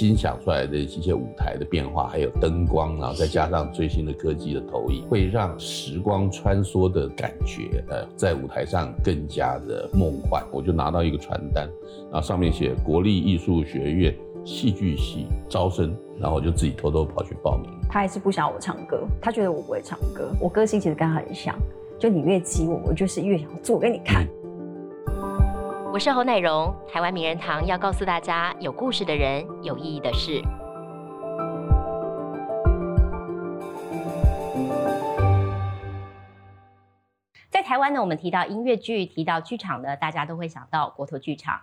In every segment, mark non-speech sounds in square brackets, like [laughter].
新想出来的一些舞台的变化，还有灯光，然后再加上最新的科技的投影，会让时光穿梭的感觉，呃，在舞台上更加的梦幻。我就拿到一个传单，然后上面写国立艺术学院戏剧系招生，然后我就自己偷偷跑去报名。他还是不想我唱歌，他觉得我不会唱歌。我歌星其实跟他很像，就你越激我，我就是越想做给你看。我是侯乃荣，台湾名人堂要告诉大家有故事的人，有意义的事。在台湾呢，我们提到音乐剧，提到剧场呢，大家都会想到国陀剧场。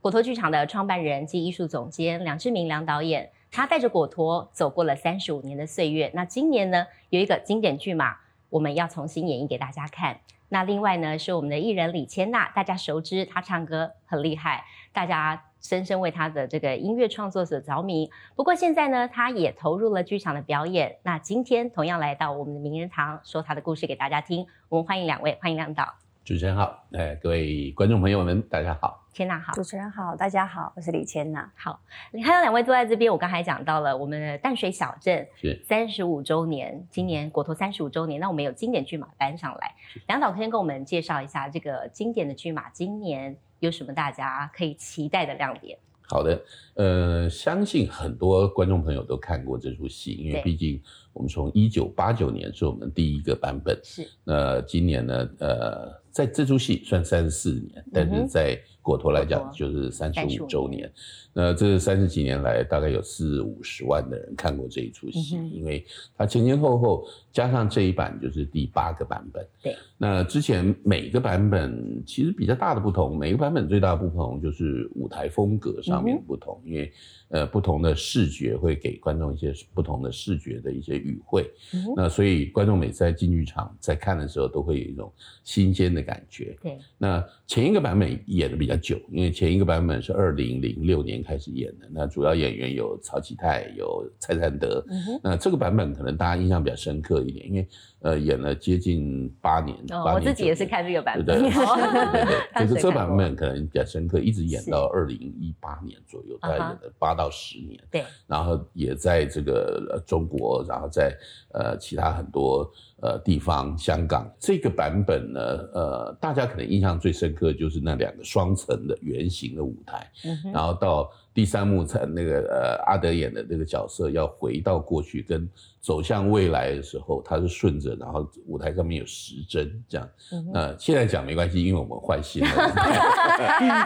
国陀剧场的创办人及艺术总监梁志明梁导演，他带着果陀走过了三十五年的岁月。那今年呢，有一个经典剧码，我们要重新演绎给大家看。那另外呢，是我们的艺人李千娜，大家熟知，她唱歌很厉害，大家深深为她的这个音乐创作所着迷。不过现在呢，她也投入了剧场的表演。那今天同样来到我们的名人堂，说她的故事给大家听。我们欢迎两位，欢迎两导。主持人好，哎，各位观众朋友们，大家好。千娜好，主持人好，大家好，我是李千娜。好，你看到两位坐在这边，我刚才讲到了我们的淡水小镇是三十五周年，今年国投三十五周年，那我们有经典剧码搬上来。梁导先跟我们介绍一下这个经典的剧码，今年有什么大家可以期待的亮点？好的，呃，相信很多观众朋友都看过这出戏，因为毕竟我们从一九八九年是我们第一个版本，是那今年呢，呃。在这出戏算三十四年，但是在果陀来讲就是三十五周年。那这三十几年来，大概有四五十万的人看过这一出戏，因为它前前后后加上这一版就是第八个版本。对，那之前每个版本其实比较大的不同，每个版本最大的不同就是舞台风格上面不同，因为。呃，不同的视觉会给观众一些不同的视觉的一些语汇，那所以观众每次在进剧场在看的时候，都会有一种新鲜的感觉。对，那前一个版本演的比较久，因为前一个版本是二零零六年开始演的，那主要演员有曹启泰，有蔡灿德。那这个版本可能大家印象比较深刻一点，因为。呃，演了接近八年，我自己也是看这个版本，对 [laughs] 对对，就是这个版本可能比较深刻，一直演到二零一八年左右，大概演了八到十年。对，然后也在这个中国，然后在呃其他很多呃地方，香港这个版本呢，呃，大家可能印象最深刻就是那两个双层的圆形的舞台，然后到。第三幕才那个呃阿德演的那个角色要回到过去跟走向未来的时候，他是顺着，然后舞台上面有时针这样。呃，现在讲没关系，因为我们换新了，[laughs] [laughs]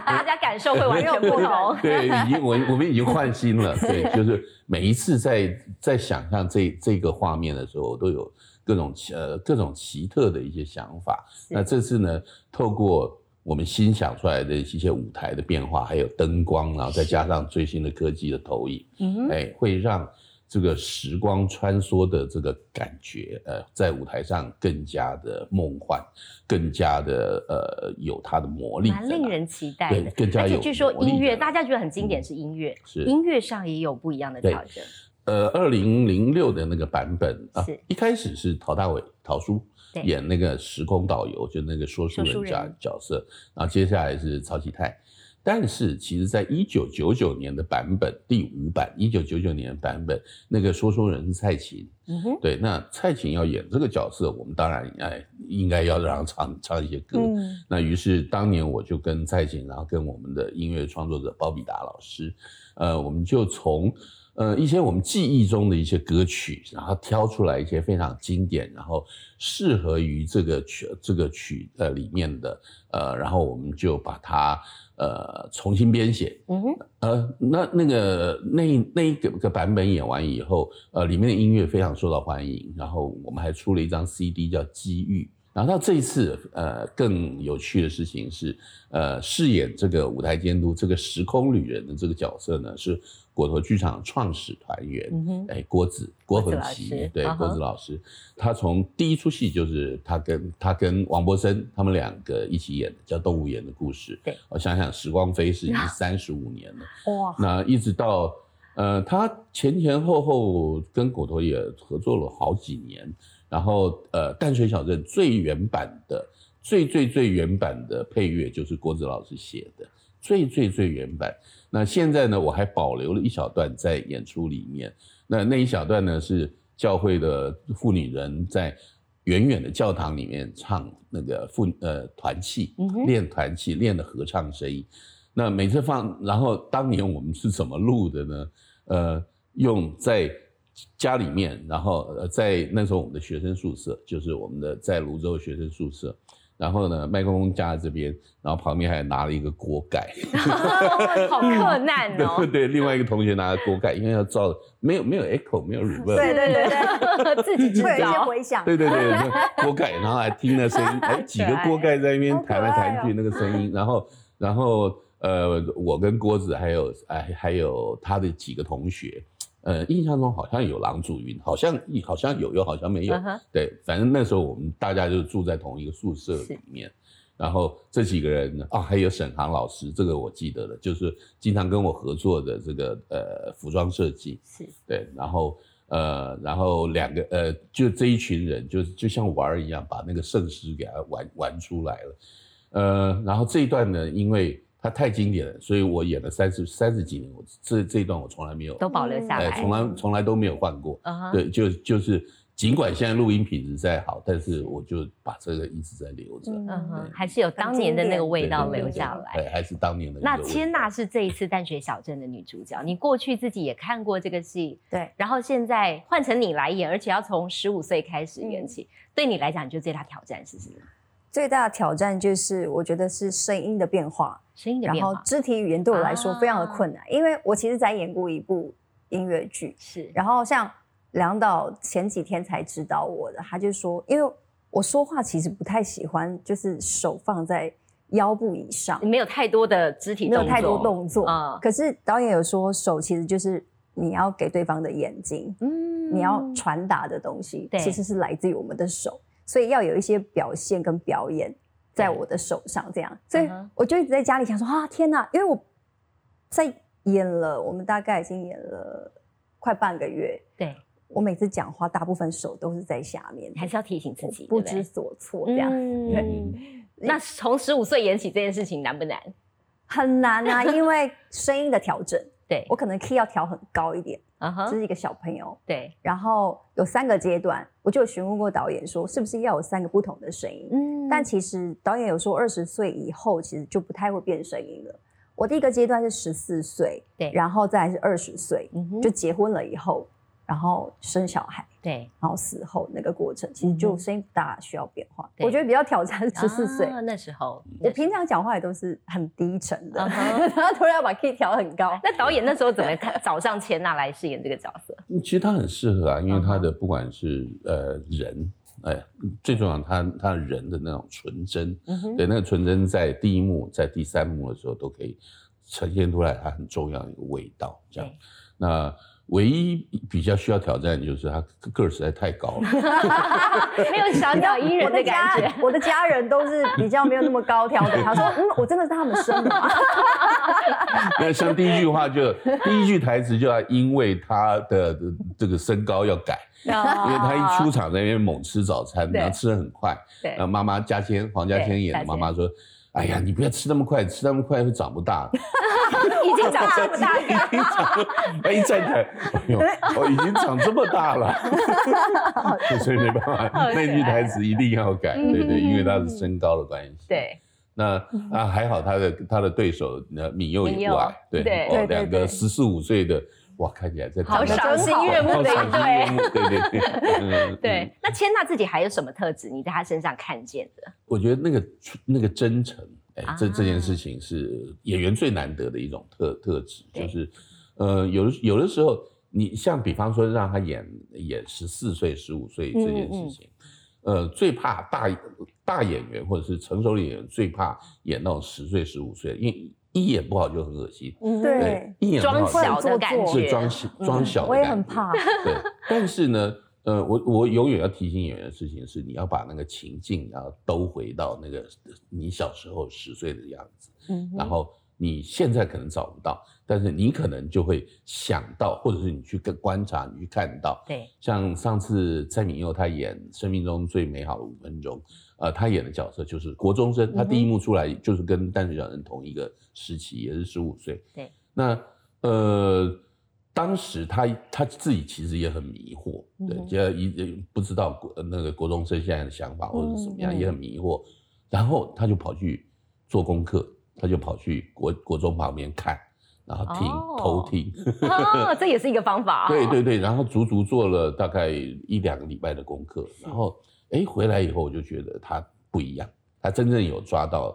大家感受会完全不同。[laughs] 对，已经我我们已经换新了。对，就是每一次在在想象这这个画面的时候，都有各种呃各种奇特的一些想法。那这次呢，透过。我们新想出来的一些舞台的变化，还有灯光，然后再加上最新的科技的投影，嗯哎，会让这个时光穿梭的这个感觉，呃，在舞台上更加的梦幻，更加的呃有它的魔力，蛮令人期待的。更加有。据说音乐，大家觉得很经典是音乐，是音乐上也有不一样的调整。呃，二零零六的那个版本啊，一开始是陶大伟陶叔。演那个时空导游，就那个说书人角角色，然后接下来是曹启泰。但是其实，在一九九九年的版本第五版，一九九九年的版本，那个说书人是蔡琴。嗯哼，对，那蔡琴要演这个角色，我们当然哎应该要让唱唱一些歌。嗯，那于是当年我就跟蔡琴，然后跟我们的音乐创作者包比达老师，呃，我们就从。呃，一些我们记忆中的一些歌曲，然后挑出来一些非常经典，然后适合于这个曲这个曲呃里面的，呃，然后我们就把它呃重新编写。嗯哼。呃，那那个那那一个个版本演完以后，呃，里面的音乐非常受到欢迎，然后我们还出了一张 CD 叫《机遇》。然后到这一次，呃，更有趣的事情是，呃，饰演这个舞台监督这个时空旅人的这个角色呢是。果陀剧场创始团员，哎，郭子郭恒奇，对，郭子老师，他从第一出戏就是他跟他跟王柏森他们两个一起演的，叫《动物园的故事》。对，我想想，时光飞逝已经 [laughs] 三十五年了，哇！那一直到呃，他前前后后跟果陀也合作了好几年，然后呃，淡水小镇最原版的、最最最原版的配乐就是郭子老师写的。最最最原版。那现在呢，我还保留了一小段在演出里面。那那一小段呢，是教会的妇女人在远远的教堂里面唱那个妇呃团契，练团契，练的合唱声音。那每次放，然后当年我们是怎么录的呢？呃，用在家里面，然后呃在那时候我们的学生宿舍，就是我们的在泸州学生宿舍。然后呢，麦克风架在这边，然后旁边还拿了一个锅盖 [laughs] [laughs] 好困难哦。对对，另外一个同学拿锅盖，因为要照没有没有 echo，没有 [laughs] reverb，对对对对，自己制造回响。对对对，锅盖，然后还听那声音，哎，几个锅盖在那边弹来弹去那个声音，然后然后呃，我跟郭子还有哎还有他的几个同学。呃，印象中好像有郎祖云，好像好像有，又好像没有。对，反正那时候我们大家就住在同一个宿舍里面。然后这几个人啊，还有沈航老师，这个我记得了，就是经常跟我合作的这个呃服装设计。是。对，然后呃，然后两个呃，就这一群人，就就像玩儿一样，把那个圣诗给他玩玩出来了。呃，然后这一段呢，因为。它太经典了，所以我演了三十三十几年，我这这一段我从来没有都保留下来，从来从来都没有换过。对，就就是尽管现在录音品质再好，但是我就把这个一直在留着。嗯哼，还是有当年的那个味道留下来。对，还是当年的。那千娜是这一次淡水小镇的女主角，你过去自己也看过这个戏，对。然后现在换成你来演，而且要从十五岁开始演起，对你来讲，你觉得最大挑战是什么？最大的挑战就是，我觉得是声音的变化，声音的变化，然后肢体语言对我来说非常的困难，因为我其实在演过一部音乐剧，是，然后像梁导前几天才指导我的，他就说，因为我说话其实不太喜欢，就是手放在腰部以上，没有太多的肢体，没有太多动作啊。可是导演有说，手其实就是你要给对方的眼睛，嗯，你要传达的东西，其实是来自于我们的手。所以要有一些表现跟表演在我的手上，这样，所以我就一直在家里想说啊，天哪！因为我在演了，我们大概已经演了快半个月，对我每次讲话，大部分手都是在下面，还是要提醒自己不知所措这样。[laughs] 那从十五岁演起这件事情难不难？很难啊，因为声音的调整，对我可能 key 要调很高一点。这是一个小朋友，对，然后有三个阶段，我就询问过导演说，是不是要有三个不同的声音？嗯，但其实导演有说，二十岁以后其实就不太会变声音了。我第一个阶段是十四岁，对，然后再是二十岁，就结婚了以后。然后生小孩，对，然后死后那个过程，其实就声音不大需要变化。我觉得比较挑战十四岁那时候，我平常讲话也都是很低沉的，[laughs] 然后突然要把 key 调很高。那导演那时候怎么找上千娜来饰演这个角色？[laughs] 其实他很适合啊，因为他的不管是呃人，哎，最重要他他人的那种纯真，对，那个纯真在第一幕、在第三幕的时候都可以呈现出来，它很重要的一个味道。这样，那。唯一比较需要挑战的就是他个儿实在太高了，[laughs] 没有小鸟依人的感觉。我的家人都是比较没有那么高挑的。[laughs] 他说：“嗯，我真的是他们生的。[laughs] ”那像第一句话就第一句台词就要因为他的这个身高要改，因为他一出场在那边猛吃早餐，然后吃的很快。对，妈妈嘉谦黄嘉谦演的妈妈说。哎呀，你不要吃那么快，吃那么快会长不大。这么大，已经长，哎，站起来，哎呦，我 [laughs] 已经长这么大了，[laughs] 所以没办法，那句台词一定要改，对对，因为他是身高的关系。对，那啊还好，他的他的对手那敏佑也不矮，对，哦，两个十四五岁的。哇，看起来在好赏心悦目的一对，对对。对，[laughs] 对。那千娜自己还有什么特质？你在她身上看见的？我觉得那个那个真诚，哎，这这件事情是演员最难得的一种特特质，就是呃，有的有的时候，你像比方说让他演演十四岁、十五岁这件事情，呃，最怕大大演员或者是成熟的演员最怕演那种十岁、十五岁，因为。一眼不好就很恶心，对，一眼装小的感觉，是装小装小。我也很怕。对，[laughs] 但是呢，呃，我我永远要提醒演员的事情是，你要把那个情境，然后兜回到那个你小时候十岁的样子，嗯，然后你现在可能找不到，但是你可能就会想到，或者是你去跟观察，你去看到。对，像上次蔡敏佑他演《生命中最美好的五分钟》，呃，他演的角色就是国中生，他第一幕出来就是跟淡水小人同一个时期，也是十五岁。对，那呃。当时他他自己其实也很迷惑，对，就一不知道国那个国中生现在的想法或者是什么样，也很迷惑。然后他就跑去做功课，他就跑去国国中旁边看，然后听偷听，[laughs] 这也是一个方法。[laughs] 对对对，然后足足做了大概一两个礼拜的功课，然后哎回来以后我就觉得他不一样，他真正有抓到，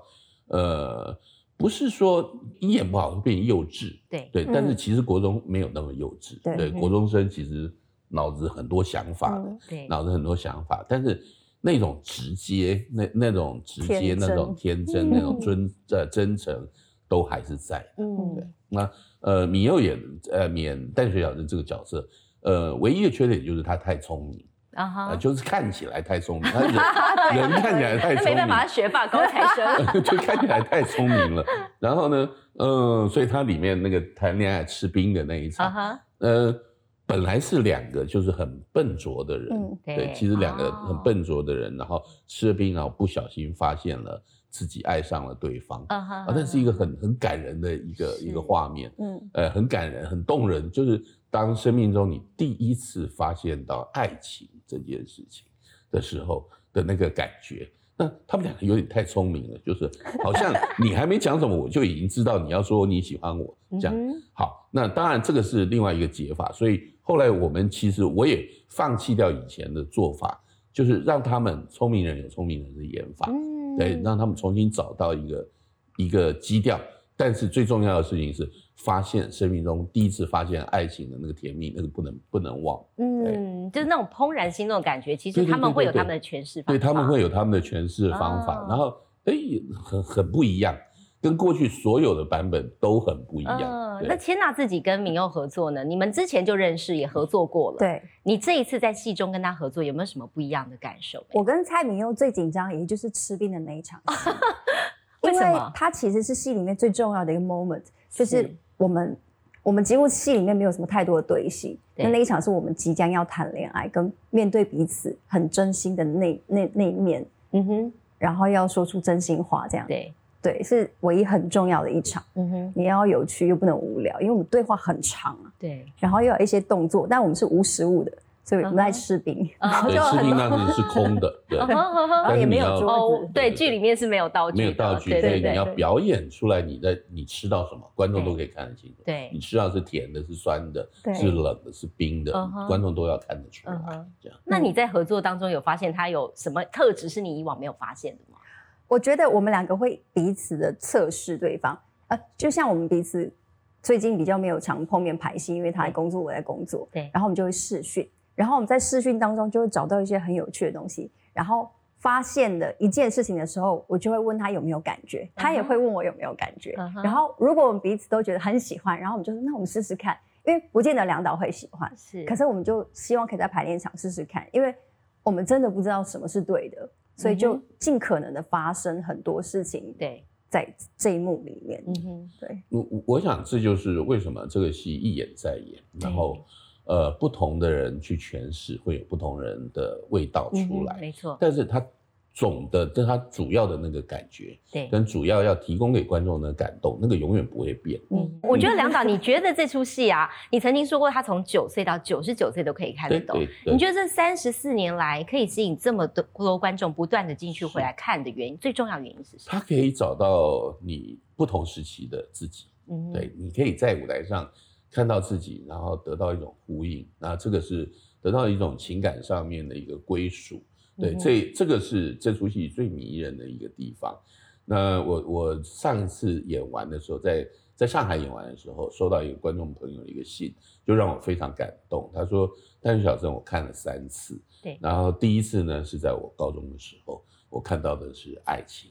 呃。不是说一眼不好会变幼稚，对。对，但是其实国中没有那么幼稚，对，国中生其实脑子很多想法的，对，脑子很多想法，但是那种直接，那那种直接，那种天真，那种尊呃真诚，都还是在，嗯，对。那呃，米幼演呃演淡水小人这个角色，呃，唯一的缺点就是他太聪明。啊哈，就是看起来太聪明，[laughs] 他人人看起来太聪明，没办法，学霸高材生，[laughs] 就看起来太聪明了。[laughs] 然后呢，嗯，所以他里面那个谈恋爱吃冰的那一场，呃，本来是两个就是很笨拙的人，对，其实两个很笨拙的人，然后吃了冰，然后不小心发现了自己爱上了对方，啊，那是一个很很感人的一个一个画面，嗯，呃，很感人，很动人，就是。当生命中你第一次发现到爱情这件事情的时候的那个感觉，那他们两个有点太聪明了，就是好像 [laughs] 你还没讲什么，我就已经知道你要说你喜欢我这样。好，那当然这个是另外一个解法，所以后来我们其实我也放弃掉以前的做法，就是让他们聪明人有聪明人的演法，对，让他们重新找到一个一个基调。但是最重要的事情是。发现生命中第一次发现爱情的那个甜蜜，那个不能不能忘。嗯，就是那种怦然心动的感觉，其实他们会有他们的诠释方法。对，他们会有他们的诠释方法。然后，哎，很很不一样，跟过去所有的版本都很不一样。那千娜自己跟明佑合作呢？你们之前就认识，也合作过了。对，你这一次在戏中跟他合作，有没有什么不一样的感受？我跟蔡明佑最紧张，也就是吃冰的那一场。[laughs] 为什么？他其实是戏里面最重要的一个 moment，就是。我们我们几乎戏里面没有什么太多的对戏，那那一场是我们即将要谈恋爱，跟面对彼此很真心的那那那一面，嗯哼，然后要说出真心话，这样对对，是唯一很重要的一场，嗯哼，你要有趣又不能无聊，因为我们对话很长啊，对，然后又有一些动作，但我们是无实物的。所以我们在吃冰，[laughs] 对，吃冰那里是空的，[laughs] 对，也没有桌子，对，剧里面是没有道具，没有道具，所以你要表演出来，你在你吃到什么，观众都可以看得清楚。对，你吃到是甜的，是酸的，是冷的，是冰的，观众都要看得出来。这样。那你在合作当中有发现他有什么特质是你以往没有发现的吗？我觉得我们两个会彼此的测试对方，呃，就像我们彼此最近比较没有常碰面排戏，因为他在工作，我在工作，对，然后我们就会试训。然后我们在试训当中就会找到一些很有趣的东西，然后发现了一件事情的时候，我就会问他有没有感觉，他也会问我有没有感觉。然后如果我们彼此都觉得很喜欢，然后我们就说那我们试试看，因为不见得两导会喜欢，是，可是我们就希望可以在排练场试试看，因为我们真的不知道什么是对的，所以就尽可能的发生很多事情。对，在这一幕里面，嗯哼，对，我我想这就是为什么这个戏一演再演，然后。呃，不同的人去诠释，会有不同人的味道出来，没错。但是它总的，但它主要的那个感觉，对，跟主要要提供给观众的感动，那个永远不会变。嗯，我觉得梁导，[laughs] 你觉得这出戏啊，你曾经说过，他从九岁到九十九岁都可以看得懂。你觉得这三十四年来可以吸引这么多多观众不断的进去回来看的原因，最重要原因是什么？他可以找到你不同时期的自己。嗯，对，你可以在舞台上。看到自己，然后得到一种呼应，那这个是得到一种情感上面的一个归属。对，这这个是这出戏最迷人的一个地方。那我我上一次演完的时候，在在上海演完的时候，收到一个观众朋友的一个信，就让我非常感动。他说：“单身小镇我看了三次，对，然后第一次呢是在我高中的时候，我看到的是爱情，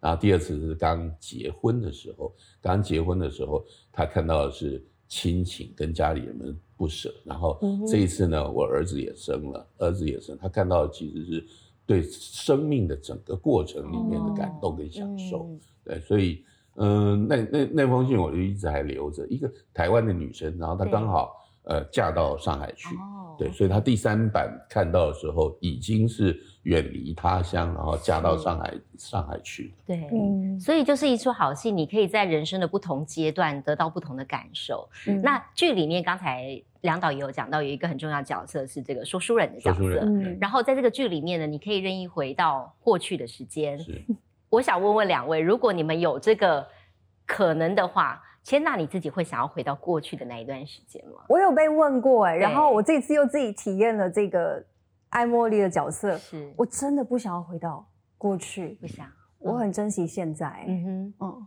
然后第二次是刚结婚的时候，刚结婚的时候他看到的是。”亲情跟家里人们不舍，然后这一次呢，我儿子也生了，儿子也生，他看到其实是对生命的整个过程里面的感动跟享受，对，所以嗯，那那那封信我就一直还留着，一个台湾的女生，然后她刚好呃嫁到上海去。对，所以他第三版看到的时候，已经是远离他乡，然后嫁到上海上海去了。对，所以就是一出好戏，你可以在人生的不同阶段得到不同的感受。那剧里面刚才梁导也有讲到，有一个很重要角色是这个说书人的角色。然后在这个剧里面呢，你可以任意回到过去的时间。我想问问两位，如果你们有这个可能的话。千娜，你自己会想要回到过去的那一段时间吗？我有被问过哎，然后我这次又自己体验了这个爱茉莉的角色，是我真的不想要回到过去，不想，我很珍惜现在。嗯哼，嗯。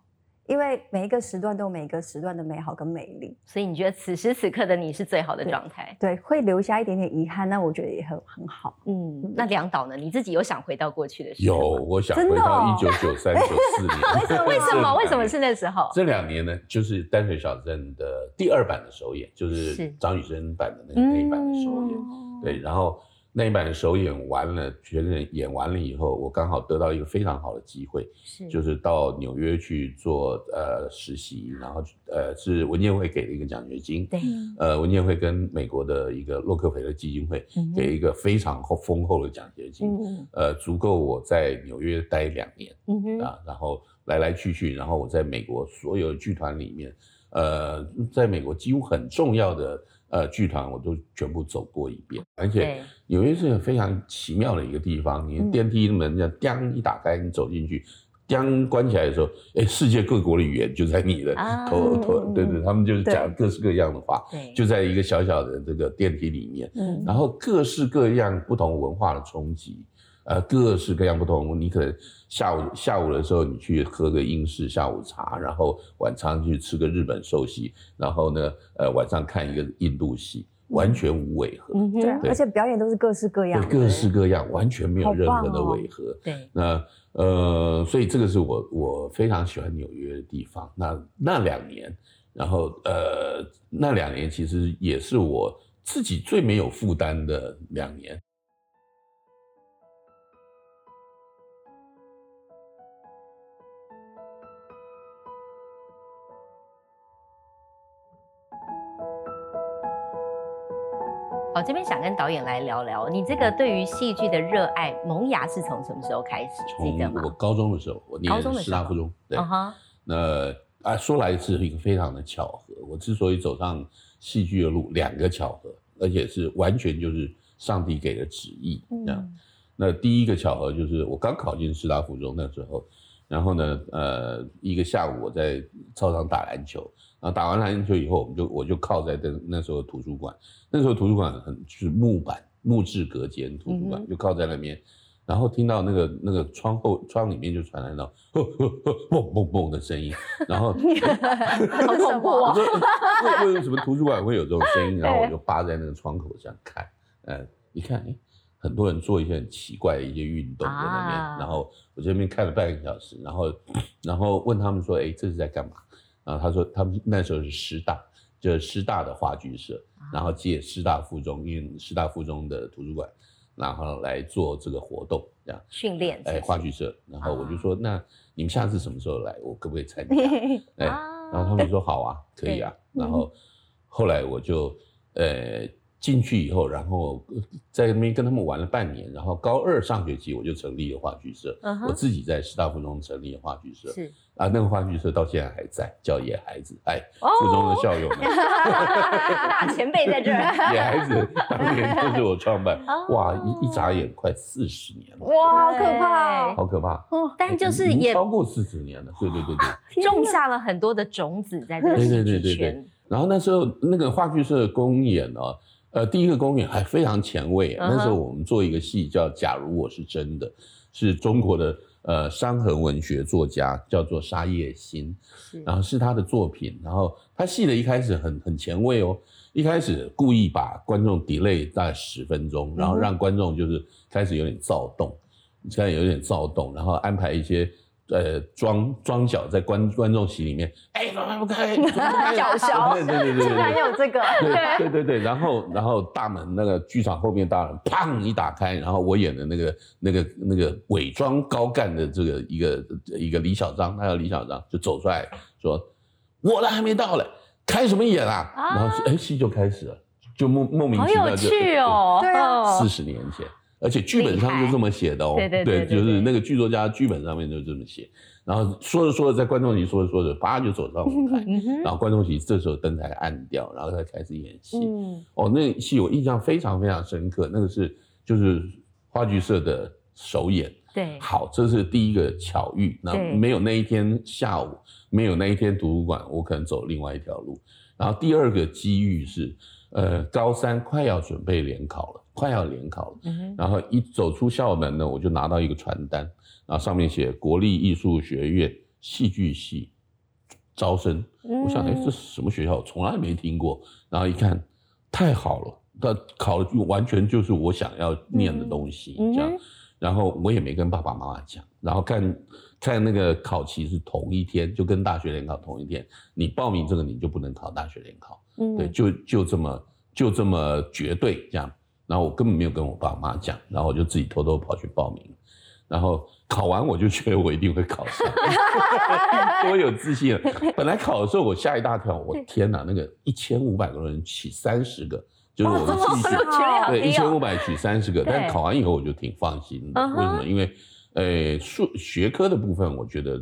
因为每一个时段都有每一个时段的美好跟美丽，所以你觉得此时此刻的你是最好的状态？对，会留下一点点遗憾，那我觉得也很很好。嗯，那梁导呢？你自己有想回到过去的时候？有，我想回到一九九三、[laughs] 九四年。为什么？为什么？为什么是那时候？这两年呢，就是《淡水小镇》的第二版的首演，就是张雨生版的那那一版的首演。对，然后。那一版的首演完了，全人演完了以后，我刚好得到一个非常好的机会，是就是到纽约去做呃实习，然后呃是文建会给了一个奖学金，对，呃文建会跟美国的一个洛克菲勒基金会给一个非常厚丰厚的奖学金，呃足够我在纽约待两年，啊，然后来来去去，然后我在美国所有剧团里面，呃，在美国几乎很重要的。呃，剧团我都全部走过一遍，而且纽约是非常奇妙的一个地方。你电梯门这样叮一打开，你走进去，叮关起来的时候，哎，世界各国的语言就在你的头头，对对，他们就是讲各式各样的话，就在一个小小的这个电梯里面，然后各式各样不同文化的冲击。呃，各式各样不同。你可能下午下午的时候，你去喝个英式下午茶，然后晚餐去吃个日本寿喜，然后呢，呃，晚上看一个印度戏，完全无违和。嗯，对，而且表演都是各式各样，各式各样，完全没有任何的违和。对，那呃，所以这个是我我非常喜欢纽约的地方。那那两年，然后呃，那两年其实也是我自己最没有负担的两年。好，这边想跟导演来聊聊，你这个对于戏剧的热爱萌芽是从什么时候开始？记得吗？我高中的时候，我念师大附中。对，那啊，说来是一个非常的巧合。我之所以走上戏剧的路，两个巧合，而且是完全就是上帝给的旨意。嗯，那第一个巧合就是我刚考进师大附中那时候，然后呢，呃，一个下午我在操场打篮球。然后打完篮球以后，我们就我就靠在那那时候图书馆，那时候图书馆很就是木板木质隔间图书馆，就靠在那边，然后听到那个那个窗后窗里面就传来那嘣嘣嘣的声音，然后 [laughs] 好恐怖啊！为为什么图书馆会有这种声音？[laughs] 然后我就扒在那个窗口上看，呃，一看，哎，很多人做一些很奇怪的一些运动在那边，然后我这边看了半个小时，然后然后问他们说，哎，这是在干嘛？然后他说，他们那时候是师大，就是师大的话剧社，然后借师大附中，因为师大附中的图书馆，然后来做这个活动，这样训练。哎，话剧社。然后我就说，那你们下次什么时候来？我可不可以参 [laughs] 加？哎，然后他们说好啊，可以啊。然后后来我就，呃。进去以后，然后在那边跟他们玩了半年，然后高二上学期我就成立了话剧社，我自己在师大附中成立了话剧社，是啊，那个话剧社到现在还在，叫野孩子，哎，附中的校友们，[laughs] 大前辈在这儿，[laughs] 野孩子当年就是我创办，哇，一一眨眼快四十年了，哇，好可怕，好可怕，哦，但就是也超过四十年了，对对对对，种下了很多的种子在这个戏剧圈，然后那时候那个话剧社的公演呢。呃，第一个公演还非常前卫。那时候我们做一个戏叫《假如我是真的》，是中国的呃伤痕文学作家叫做沙叶新，然后是他的作品。然后他戏的一开始很很前卫哦，一开始故意把观众 delay 大概十分钟，然后让观众就是开始有点躁动，现在有点躁动，然后安排一些呃，装装脚在观观众席里面，哎，怎么不开？搞笑，[laughs] 对对对对对，还有这个，对对对对，然后然后大门那个剧场后面大门砰一打开，然后我演的那个那个那个伪装高干的这个一个一个李小章，他叫李小章，就走出来说，我的还没到嘞，开什么演啊？然后哎戏就开始了，就莫莫名其妙就，好有趣哦，对啊，四十年前。而且剧本上就这么写的哦，对对对，就是那个剧作家剧本上面就这么写，然后说着说着在观众席说着说着，啪就走上舞台，然后观众席这时候灯才暗掉，然后才开始演戏。哦，那戏我印象非常非常深刻，那个是就是话剧社的首演。对，好，这是第一个巧遇。那没有那一天下午，没有那一天图书馆，我可能走另外一条路。然后第二个机遇是，呃，高三快要准备联考了。快要联考了，然后一走出校门呢，我就拿到一个传单，然后上面写国立艺术学院戏剧系招生。我想，哎，这是什么学校？我从来没听过。然后一看，太好了，他考的完全就是我想要念的东西，这样。然后我也没跟爸爸妈妈讲。然后看看那个考期是同一天，就跟大学联考同一天。你报名这个，你就不能考大学联考。嗯，对，就就这么就这么绝对这样。然后我根本没有跟我爸妈讲，然后我就自己偷偷跑去报名，然后考完我就觉得我一定会考上，[laughs] 多有自信啊。本来考的时候我吓一大跳，我天哪，那个一千五百个人取三十个，就是我的记性，对，一千五百取三十个。但考完以后我就挺放心的，为什么？因为，呃，数学科的部分我觉得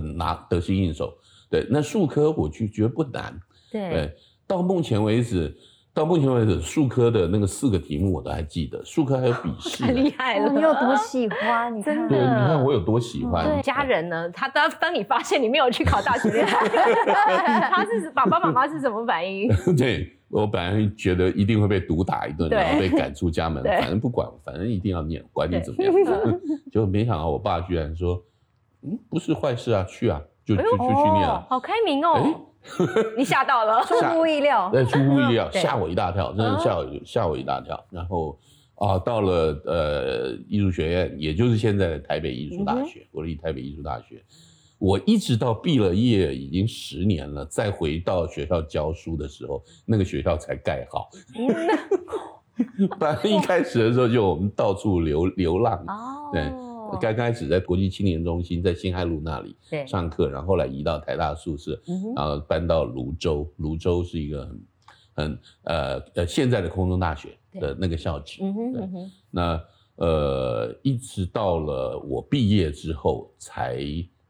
拿得心应手，对，那数科我就觉得不难，对，到目前为止。到目前为止，数科的那个四个题目我都还记得。数科还有笔试，太 [laughs] 厉害了！你有多喜欢？你真的，对，你看我有多喜欢。家人呢？他当当你发现你没有去考大学，[laughs] 他是爸爸妈妈是什么反应？[laughs] 对我本来觉得一定会被毒打一顿，然后被赶出家门。反正不管，反正一定要念，管你怎么样。就没想到我爸居然说：“嗯，不是坏事啊，去啊，就就就去念了。”好开明哦。[laughs] 你吓到了，出乎意料，对，出乎意料，吓我一大跳，真的吓我吓我一大跳。然后啊，到了呃艺术学院，也就是现在的台北艺术大学，国立台北艺术大学。我一直到毕了业已经十年了，再回到学校教书的时候，那个学校才盖好。[laughs] 反正一开始的时候就我们到处流流浪，对。刚开始在国际青年中心，在新海路那里上课，然后后来移到台大宿舍，然后搬到泸州。泸州是一个很很呃呃现在的空中大学的那个校区。那呃一直到了我毕业之后，才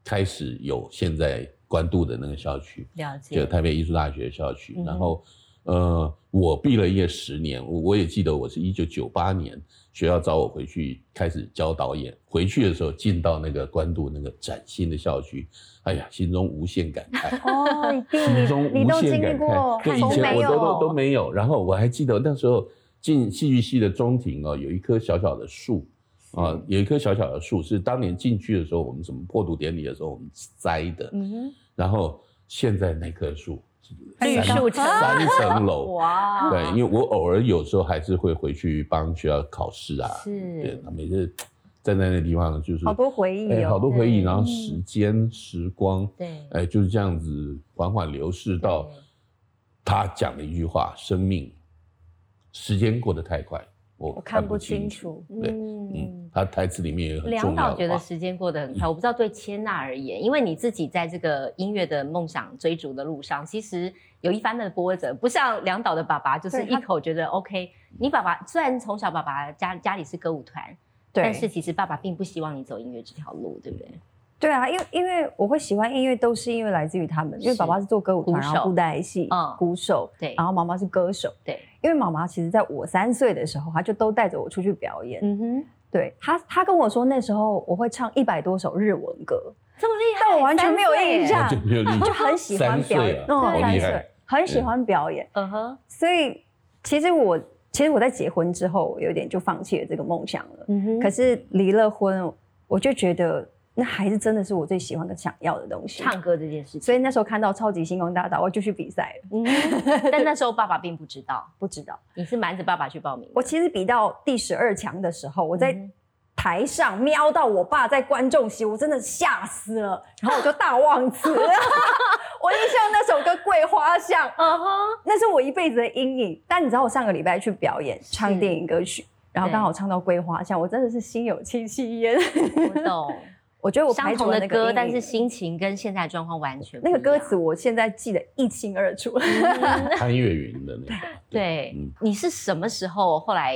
开始有现在关渡的那个校区，了解，就台北艺术大学校区。然后呃我毕了业十年，我我也记得我是一九九八年。学校找我回去开始教导演，回去的时候进到那个关渡那个崭新的校区，哎呀，心中无限感慨哦，心中无限感慨。对，以前我都都都没有。然后我还记得那时候进戏剧系的中庭哦，有一棵小小的树啊，有一棵小小的树是当年进去的时候，我们什么破土典礼的时候我们栽的。嗯哼。然后现在那棵树。绿树三层楼 [laughs] 哇！对，因为我偶尔有时候还是会回去帮学校考试啊。是，对，每次站在那地方就是好多回忆哦，好多回忆。然后时间时光，对，哎，就是这样子缓缓流逝到他讲的一句话：生命时间过得太快。我看不清楚，对，嗯，他台词里面也很梁导觉得时间过得很快，[laughs] 我不知道对千娜而言，因为你自己在这个音乐的梦想追逐的路上，其实有一番的波折，不像梁导的爸爸，就是一口觉得 OK。你爸爸虽然从小爸爸家家里是歌舞团，但是其实爸爸并不希望你走音乐这条路，对不对？对啊，因为因为我会喜欢音乐，都是因为来自于他们，因为爸爸是做歌舞团，然后布袋戏，嗯，鼓手，对，然后妈妈是歌手，对。因为妈妈其实在我三岁的时候，她就都带着我出去表演。嗯哼，对他，他跟我说那时候我会唱一百多首日文歌，这么厉害，但我完全没有印象，就很喜欢表演，三岁很喜欢表演。嗯哼，所以其实我其实我在结婚之后有点就放弃了这个梦想了。嗯哼，可是离了婚，我就觉得。那还是真的是我最喜欢的、想要的东西，唱歌这件事情。所以那时候看到《超级星光大道》，我就去比赛了。嗯，[laughs] 但那时候爸爸并不知道，不知道你是瞒着爸爸去报名。我其实比到第十二强的时候，我在台上瞄到我爸在观众席，我真的吓死了，然后我就大忘词。[laughs] 我印象那首歌《桂花香》，嗯哼，那是我一辈子的阴影。但你知道，我上个礼拜去表演唱电影歌曲，然后刚好唱到《桂花香》，我真的是心有戚戚焉。我懂，我觉得我相同的歌，但是心情跟现在状况完全那个歌词，我现在记得一清二楚。[laughs] 潘越云的那个，对，你是什么时候后来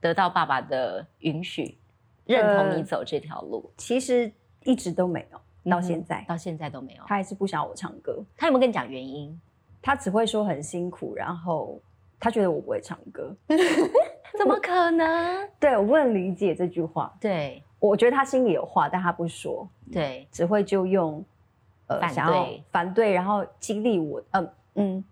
得到爸爸的允许？认同你走这条路，其实一直都没有，到现在，到现在都没有。他还是不想我唱歌。他有没有跟你讲原因？他只会说很辛苦，然后他觉得我不会唱歌。[laughs] 怎么可能？[laughs] 对我不能理解这句话。对，我觉得他心里有话，但他不说。对，只会就用呃想要反对，然后激励我，嗯嗯，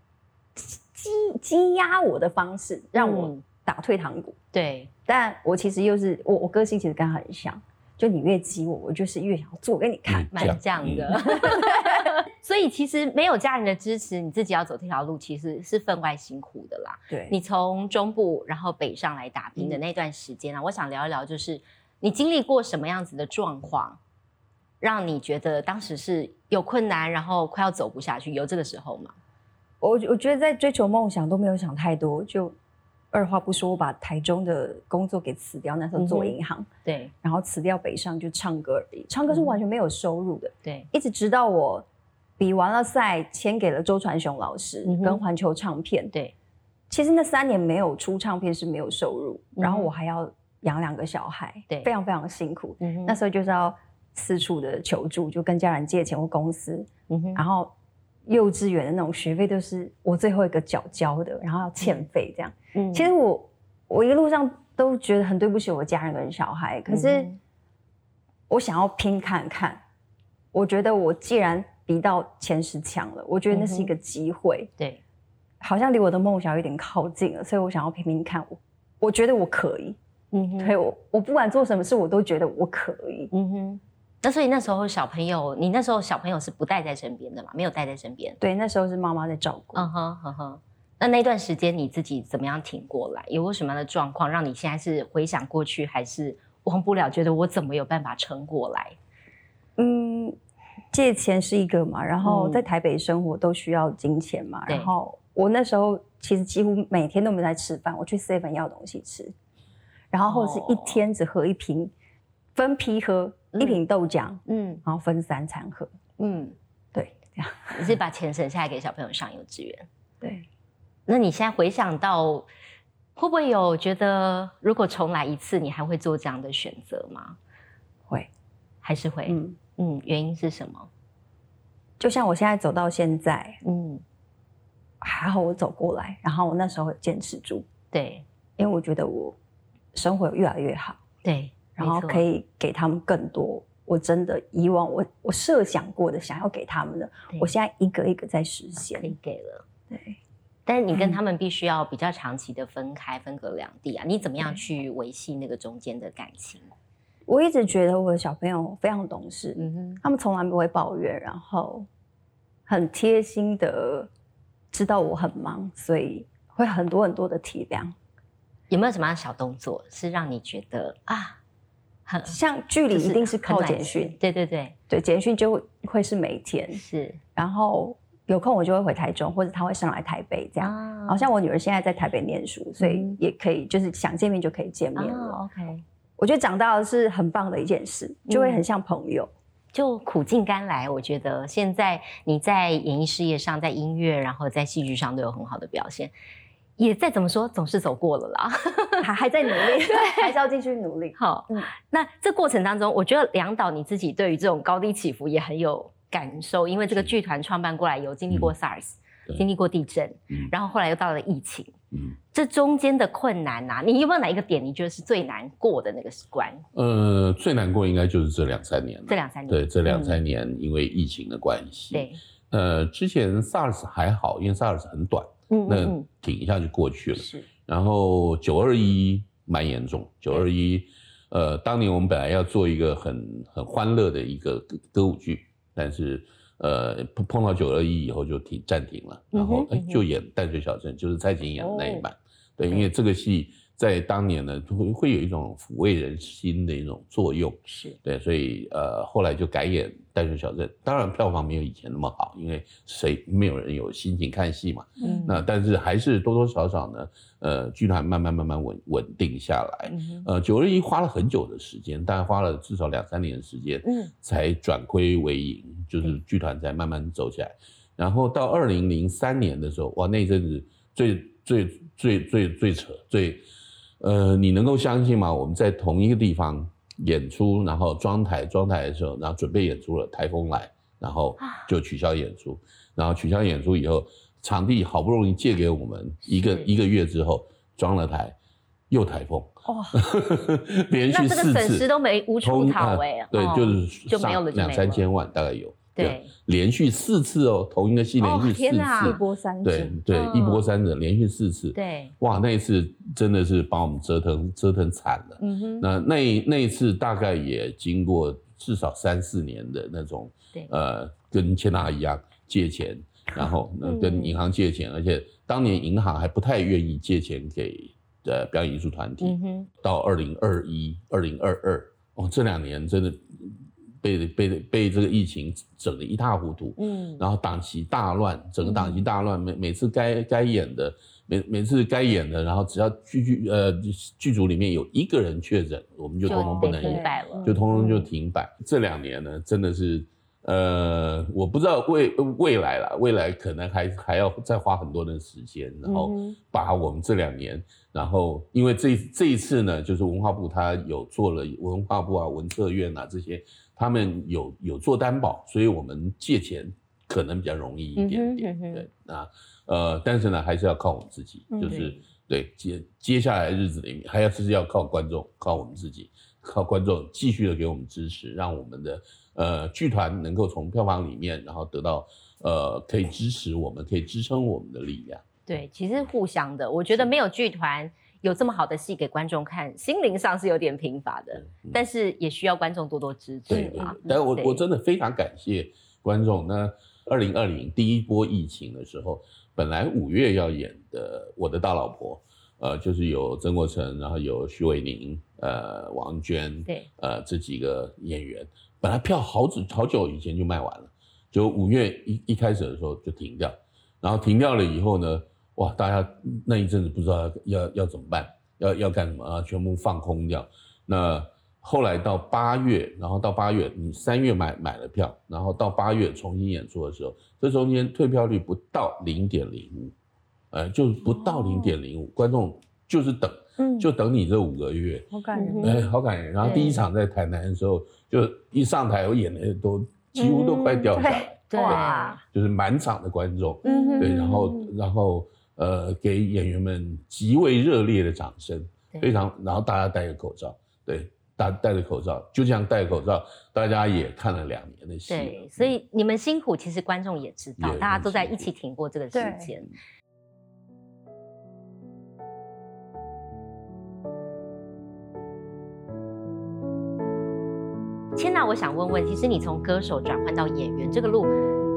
积积压我的方式，让我打退堂鼓。对。但我其实又是我，我个性其实跟他很像，就你越激我，我就是越想做给你看，蛮这样的。[laughs] 所以其实没有家人的支持，你自己要走这条路，其实是分外辛苦的啦。对，你从中部然后北上来打拼的那段时间啊，我想聊一聊，就是你经历过什么样子的状况，让你觉得当时是有困难，然后快要走不下去，有这个时候吗？我我觉得在追求梦想都没有想太多，就。二话不说，我把台中的工作给辞掉。那时候做银行，对，然后辞掉北上就唱歌而已。唱歌是完全没有收入的，对。一直直到我比完了赛，签给了周传雄老师跟环球唱片，对。其实那三年没有出唱片是没有收入，然后我还要养两个小孩，对，非常非常辛苦。那时候就是要四处的求助，就跟家人借钱或公司，然后。幼稚园的那种学费都是我最后一个缴交的，然后要欠费这样。嗯，其实我我一路上都觉得很对不起我家人跟小孩，可是我想要拼看看。我觉得我既然比到前十强了，我觉得那是一个机会。对，好像离我的梦想有点靠近了，所以我想要拼拼看。我我觉得我可以。嗯哼，对我我不管做什么事，我都觉得我可以。嗯哼。那所以那时候小朋友，你那时候小朋友是不带在身边的嘛？没有带在身边。对，那时候是妈妈在照顾。嗯哼哼哼。那那段时间你自己怎么样挺过来？有过什么样的状况，让你现在是回想过去，还是忘不了？觉得我怎么有办法撑过来？嗯，借钱是一个嘛，然后在台北生活都需要金钱嘛。然后我那时候其实几乎每天都没在吃饭，我去 seven 要东西吃，然后或者是一天只喝一瓶，分批喝。一瓶豆浆，嗯，然后分三餐喝，嗯，对，这样。[laughs] 你是把钱省下来给小朋友上幼稚园，对。那你现在回想到，会不会有觉得如果重来一次，你还会做这样的选择吗？会，还是会？嗯。嗯，原因是什么？就像我现在走到现在，嗯，还好我走过来，然后我那时候坚持住，对，因为我觉得我生活越来越好，对。然后可以给他们更多，我真的以往我我设想过的想要给他们的，我现在一个一个在实现，可以给了。对，但是你跟他们必须要比较长期的分开，分隔两地啊，你怎么样去维系那个中间的感情？我一直觉得我的小朋友非常懂事，嗯哼，他们从来不会抱怨，然后很贴心的知道我很忙，所以会很多很多的体谅。有没有什么小动作是让你觉得啊？很像距离一定是靠简讯，对对对对，简讯就会是每天是，然后有空我就会回台中，或者他会上来台北这样。好像我女儿现在在台北念书，所以也可以就是想见面就可以见面了。OK，我觉得长大是很棒的一件事，就会很像朋友，就苦尽甘来。我觉得现在你在演艺事业上，在音乐，然后在戏剧上都有很好的表现。也再怎么说，总是走过了啦，还还在努力，对，还是要继续努力。好，嗯，那这过程当中，我觉得梁导你自己对于这种高低起伏也很有感受，因为这个剧团创办过来有经历过 SARS，经历过地震，然后后来又到了疫情，嗯，这中间的困难呐，你有没有哪一个点你觉得是最难过的那个关？呃，最难过应该就是这两三年了，这两三年，对，这两三年因为疫情的关系，对，呃，之前 SARS 还好，因为 SARS 很短。那挺一下就过去了。是，然后九二一蛮严重。九二一，呃，当年我们本来要做一个很很欢乐的一个歌歌舞剧，但是呃碰碰到九二一以后就停暂停了。然后哎，就演淡水小镇，就是蔡琴演的那一版。对，因为这个戏在当年呢，会会有一种抚慰人心的一种作用，是。对，所以呃，后来就改演《淡水小镇》，当然票房没有以前那么好，因为谁没有人有心情看戏嘛，嗯，那但是还是多多少少呢，呃，剧团慢慢慢慢稳稳定下来，呃，九二一花了很久的时间，大概花了至少两三年的时间，嗯，才转亏为盈，就是剧团才慢慢走起来，然后到二零零三年的时候，哇，那阵子最最最最最扯最。呃，你能够相信吗？我们在同一个地方演出，然后装台装台的时候，然后准备演出了，台风来，然后就取消演出，然后取消演出以后，场地好不容易借给我们一个一个月之后装了台，又台风，哇，[laughs] 连续四次，损失都没无处讨哎，对，就是就没有了两三千万大概有。对，连续四次哦，同一个戏连续四次，一波三折。对对，一波三折，连续四次。对，哇，那一次真的是把我们折腾折腾惨了。嗯哼，那那那一次大概也经过至少三四年的那种，呃，跟千娜一样借钱，然后跟银行借钱，而且当年银行还不太愿意借钱给呃表演艺术团体。嗯哼，到二零二一、二零二二，哦，这两年真的。被被被这个疫情整得一塌糊涂，嗯，然后档期大乱，整个档期大乱，每每次该该演的，每每次该演的，然后只要剧剧呃剧组里面有一个人确诊，我们就通通不能演，就通通就停摆。这两年呢，真的是。呃，我不知道未未来了，未来可能还还要再花很多的时间，然后把我们这两年，然后因为这这一次呢，就是文化部他有做了文化部啊、文策院啊这些，他们有有做担保，所以我们借钱可能比较容易一点点。对，那呃，但是呢，还是要靠我们自己，就是对接接下来日子里面，还要是要靠观众，靠我们自己，靠观众继续的给我们支持，让我们的。呃，剧团能够从票房里面，然后得到呃可以支持我们，可以支撑我们的力量。对，其实互相的。我觉得没有剧团有这么好的戏给观众看，心灵上是有点贫乏的，但是也需要观众多多支持。对啊，但我我真的非常感谢观众。那二零二零第一波疫情的时候，本来五月要演的《我的大老婆》，呃，就是有曾国成，然后有徐伟宁，呃，王娟，对，呃，这几个演员。本来票好久好久以前就卖完了，就五月一一开始的时候就停掉，然后停掉了以后呢，哇，大家那一阵子不知道要要怎么办，要要干什么啊？全部放空掉。那后来到八月，然后到八月，你三月买买了票，然后到八月重新演出的时候，这中间退票率不到零点零五，哎，就不到零点零五，观众就是等。就等你这五个月，好感人，哎，好感人。然后第一场在台南的时候，就一上台，我眼泪都几乎都快掉下来，对，就是满场的观众，嗯，对，然后然后呃，给演员们极为热烈的掌声，非常，然后大家戴着口罩，对，大戴着口罩，就这样戴口罩，大家也看了两年的戏，对，所以你们辛苦，其实观众也知道，大家都在一起挺过这个时间。千娜，我想问问，其实你从歌手转换到演员这个路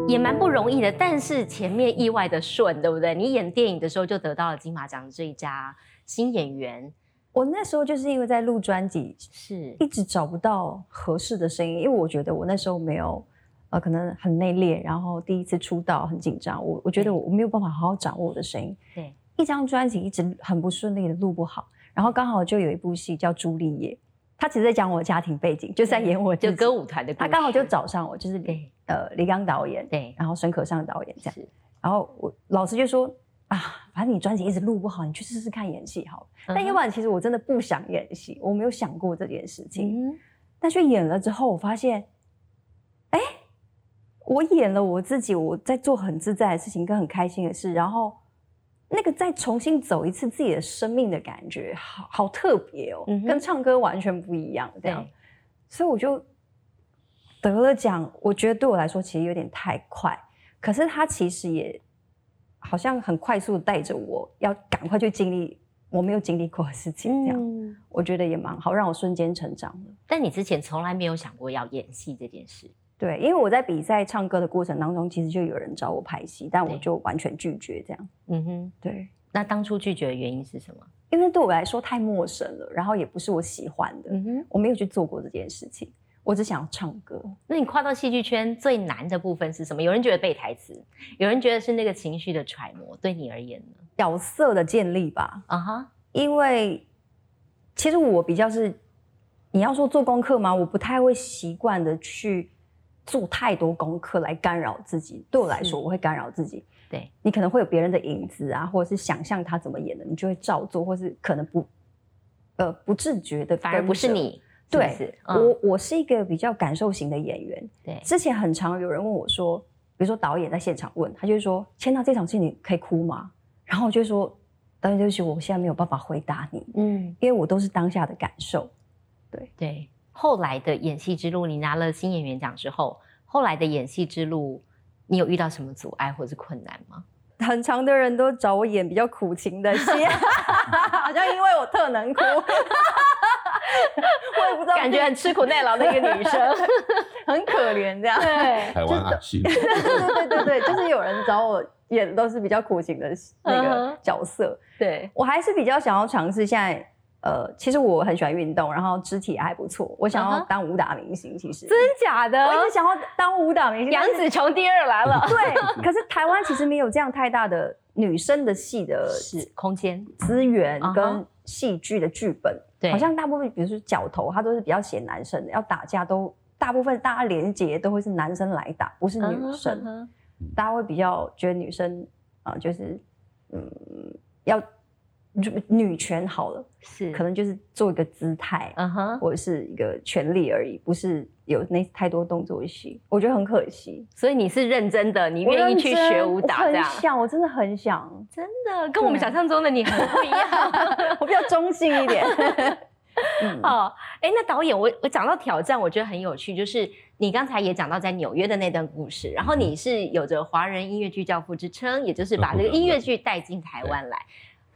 也蛮不容易的，但是前面意外的顺，对不对？你演电影的时候就得到了金马奖最佳新演员。我那时候就是因为在录专辑，是一直找不到合适的声音，因为我觉得我那时候没有，呃，可能很内敛，然后第一次出道很紧张，我我觉得我没有办法好好掌握我的声音。对，一张专辑一直很不顺利的录不好，然后刚好就有一部戏叫《朱丽叶》。他其实在讲我家庭背景，就在演我就歌舞团的。他刚好就找上我，就是呃李刚导演，对，然后孙可尚导演这样。然后我老师就说啊，反正你专辑一直录不好，你去试试看演戏好了。但要不然其实我真的不想演戏，我没有想过这件事情。嗯但去演了之后，我发现，哎，我演了我自己，我在做很自在的事情，跟很开心的事，然后。那个再重新走一次自己的生命的感觉，好好特别哦，跟唱歌完全不一样。这样，所以我就得了奖。我觉得对我来说其实有点太快，可是他其实也好像很快速的带着我要赶快去经历我没有经历过的事情。这样，我觉得也蛮好，让我瞬间成长了。但你之前从来没有想过要演戏这件事。对，因为我在比赛唱歌的过程当中，其实就有人找我拍戏，但我就完全拒绝这样。嗯哼，对。那当初拒绝的原因是什么？因为对我来说太陌生了，然后也不是我喜欢的，嗯哼，我没有去做过这件事情，我只想唱歌。那你跨到戏剧圈最难的部分是什么？有人觉得背台词，有人觉得是那个情绪的揣摩。对你而言呢？角色的建立吧。啊哈，因为其实我比较是，你要说做功课吗？我不太会习惯的去做太多功课来干扰自己。对我来说，我会干扰自己。对你可能会有别人的影子啊，或者是想象他怎么演的，你就会照做，或是可能不，呃，不自觉的，反而不是你。对，我我是一个比较感受型的演员。对，之前很常有人问我说，比如说导演在现场问，他就说：“签到这场戏你可以哭吗？”然后我就说：“导演对不起，我现在没有办法回答你。”嗯，因为我都是当下的感受。对对，后来的演戏之路，你拿了新演员奖之后，后来的演戏之路。你有遇到什么阻碍或者是困难吗？[laughs] 很长的人都找我演比较苦情的戏，[laughs] 好像因为我特能哭，[laughs] 我也不知道，感觉很吃苦耐劳的一个女生，[laughs] 很可怜这样。对，台湾阿信。对对对对，[laughs] 就是有人找我演都是比较苦情的那个角色。对我还是比较想要尝试现在。呃，其实我很喜欢运动，然后肢体还不错。我想要当武打明星，其实真假的，我一直想要当武打明星。杨紫琼第二来了，对。可是台湾其实没有这样太大的女生的戏的空间资源跟戏剧的剧本，对，好像大部分，比如说角头，他都是比较写男生的，要打架都大部分大家连结都会是男生来打，不是女生。大家会比较觉得女生啊，就是嗯要。女权好了，是可能就是做一个姿态，嗯哼，或者是一个权利而已，不是有那太多动作戏，我觉得很可惜。所以你是认真的，你愿意去学舞蹈，这样？想，我真的很想，真的跟我们想象中的你很不一样。[laughs] 我比较中性一点。[laughs] 哦，哎，那导演，我我讲到挑战，我觉得很有趣，就是你刚才也讲到在纽约的那段故事，然后你是有着华人音乐剧教父之称，也就是把这个音乐剧带进台湾来。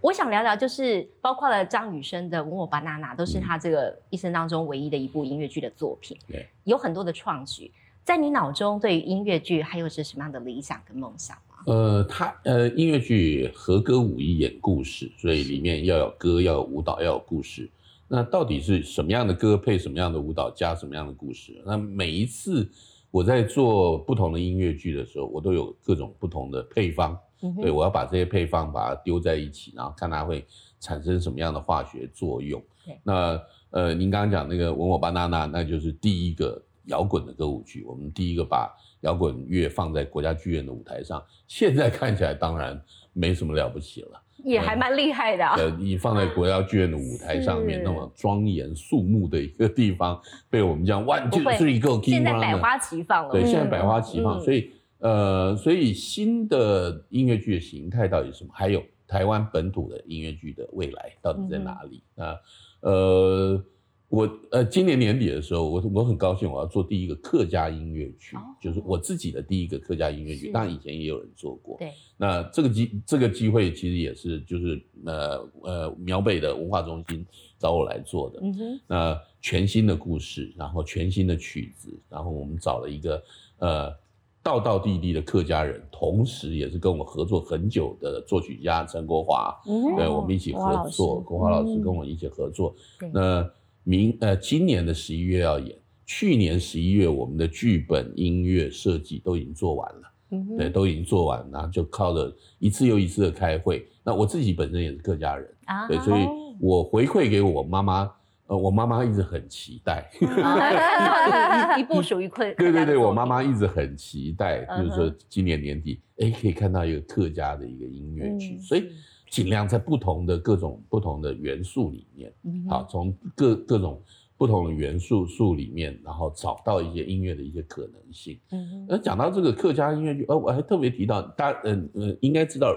我想聊聊，就是包括了张雨生的《吻我吧，娜娜》，都是他这个一生当中唯一的一部音乐剧的作品。对，有很多的创举。在你脑中，对于音乐剧还有是什么样的理想跟梦想吗？呃，他呃，音乐剧和歌舞一演故事，所以里面要有歌，要有舞蹈，要有故事。那到底是什么样的歌配什么样的舞蹈，加什么样的故事？那每一次我在做不同的音乐剧的时候，我都有各种不同的配方。对，我要把这些配方把它丢在一起，然后看它会产生什么样的化学作用。那呃，您刚刚讲那个《吻我吧，娜娜》，那就是第一个摇滚的歌舞剧，我们第一个把摇滚乐放在国家剧院的舞台上。现在看起来当然没什么了不起了，也还蛮厉害的。呃，你放在国家剧院的舞台上面，[laughs] 那么庄严肃穆的一个地方，被我们这样万就是一个现在百花齐放了。对，现在百花齐放，所以。呃，所以新的音乐剧的形态到底是什么？还有台湾本土的音乐剧的未来到底在哪里？啊，呃，我呃今年年底的时候，我我很高兴，我要做第一个客家音乐剧，就是我自己的第一个客家音乐剧。当然以前也有人做过，对。那这个机这个机会其实也是就是呃呃苗北的文化中心找我来做的。嗯哼。那全新的故事，然后全新的曲子，然后我们找了一个呃。道道地地的客家人，同时也是跟我们合作很久的作曲家陈国华，对我们一起合作。国华老师跟我一起合作。那明呃，今年的十一月要演，去年十一月我们的剧本、音乐设计都已经做完了，对，都已经做完，然后就靠着一次又一次的开会。那我自己本身也是客家人，对，所以我回馈给我妈妈。呃，我妈妈一直很期待，[laughs] 一部属于客对对对，我妈妈。一直很期待，就是说今年年底，哎，可以看到一个客家的一个音乐剧，所以尽量在不同的各种不同的元素里面，好，从各各种不同的元素素里面，然后找到一些音乐的一些可能性。嗯，那讲到这个客家音乐剧，呃，我还特别提到，大家嗯嗯应该知道。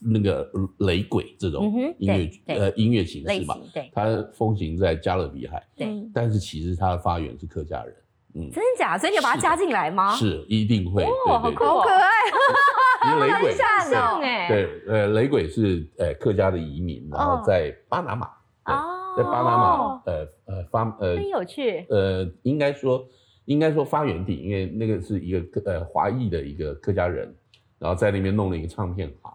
那个雷鬼这种音乐呃音乐形式嘛，对，它风行在加勒比海，对，但是其实它的发源是客家人，嗯，真的假？所以你要把它加进来吗？是，一定会，哇，好可爱，雷鬼。像哎，对，呃，雷鬼是呃客家的移民，然后在巴拿马，哦，在巴拿马，呃呃发呃很有趣，呃，应该说应该说发源地，因为那个是一个呃华裔的一个客家人，然后在那边弄了一个唱片行。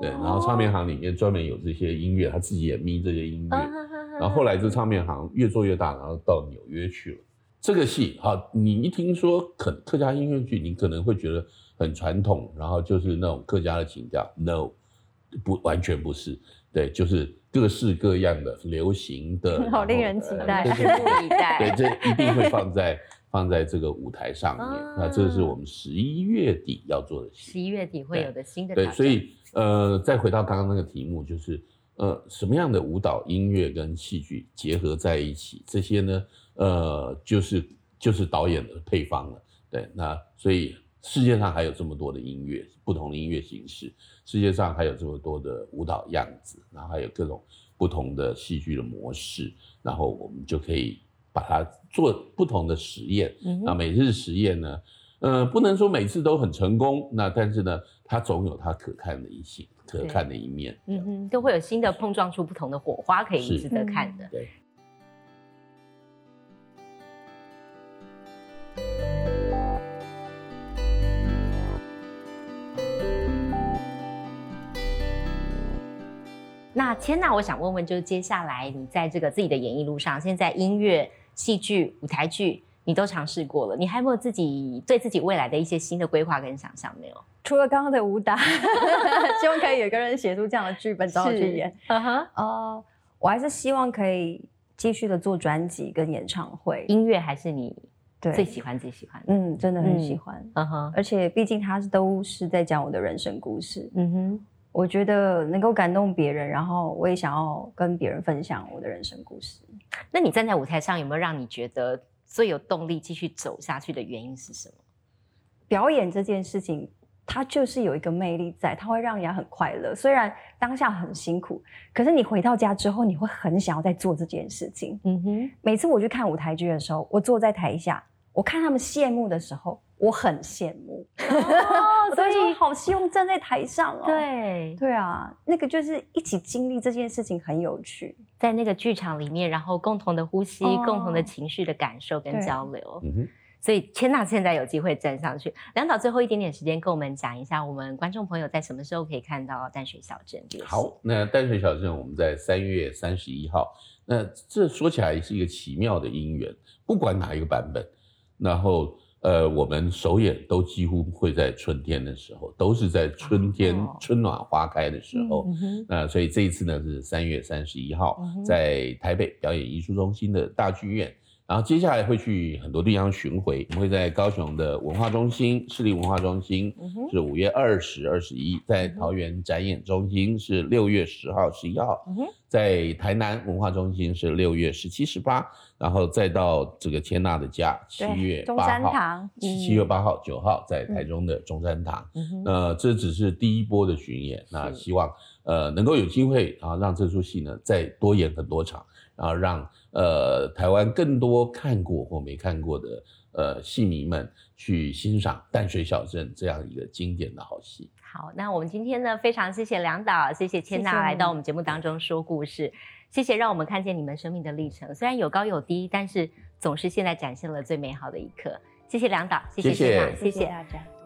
对，然后唱片行里面专门有这些音乐，他自己也眯这些音乐。然后后来这唱片行越做越大，然后到纽约去了。这个戏哈，你一听说客客家音乐剧，你可能会觉得很传统，然后就是那种客家的情调。No，不完全不是，对，就是各式各样的流行的，好令人期待，[laughs] 期待。对，这一定会放在放在这个舞台上面。那这是我们十一月底要做的戏，十一月底会有的新的。对，所以呃，再回到刚刚那个题目，就是呃，什么样的舞蹈、音乐跟戏剧结合在一起，这些呢？呃，就是就是导演的配方了，对，那所以世界上还有这么多的音乐，不同的音乐形式，世界上还有这么多的舞蹈样子，然后还有各种不同的戏剧的模式，然后我们就可以把它做不同的实验。那每次实验呢，呃，不能说每次都很成功，那但是呢，它总有它可看的一些可看的一面，嗯哼，都会有新的碰撞出不同的火花，可以值得看的，对。那千娜，我想问问，就是接下来你在这个自己的演艺路上，现在音乐、戏剧、舞台剧你都尝试过了，你还有没有自己对自己未来的一些新的规划跟想象没有？[laughs] 除了刚刚的武打，[laughs] 希望可以有一个人写出这样的剧本找我去演。嗯哼，哦，我还是希望可以继续的做专辑跟演唱会，音乐还是你最喜欢最喜欢？嗯，真的很喜欢。嗯哼，而且毕竟它都是在讲我的人生故事。嗯哼。我觉得能够感动别人，然后我也想要跟别人分享我的人生故事。那你站在舞台上，有没有让你觉得最有动力继续走下去的原因是什么？表演这件事情，它就是有一个魅力在，它会让人家很快乐。虽然当下很辛苦，可是你回到家之后，你会很想要再做这件事情。嗯哼。每次我去看舞台剧的时候，我坐在台下，我看他们谢幕的时候。我很羡慕，[laughs] 所以好希望站在台上哦。对对啊，那个就是一起经历这件事情很有趣，在那个剧场里面，然后共同的呼吸，共同的情绪的感受跟交流。嗯哼，所以千娜现在有机会站上去。梁导最后一点点时间跟我们讲一下，我们观众朋友在什么时候可以看到淡水小镇？好，那淡水小镇我们在三月三十一号。那这说起来是一个奇妙的因缘，不管哪一个版本，然后。呃，我们首演都几乎会在春天的时候，都是在春天春暖花开的时候。那所以这一次呢是三月三十一号，在台北表演艺术中心的大剧院。然后接下来会去很多地方巡回，我们会在高雄的文化中心、市立文化中心是五月二十二十一，在桃园展演中心是六月十号、十一号，在台南文化中心是六月十七、十八，然后再到这个千娜的家七月八号，七月八号、九号在台中的中山堂。那这只是第一波的巡演，那希望呃能够有机会啊让这出戏呢再多演很多场，然后让。呃，台湾更多看过或没看过的呃戏迷们去欣赏《淡水小镇》这样一个经典的好戏。好，那我们今天呢，非常谢谢梁导，谢谢千娜来到我们节目当中说故事，谢谢让我们看见你们生命的历程，虽然有高有低，但是总是现在展现了最美好的一刻。谢谢梁导，谢谢千娜，谢谢大家。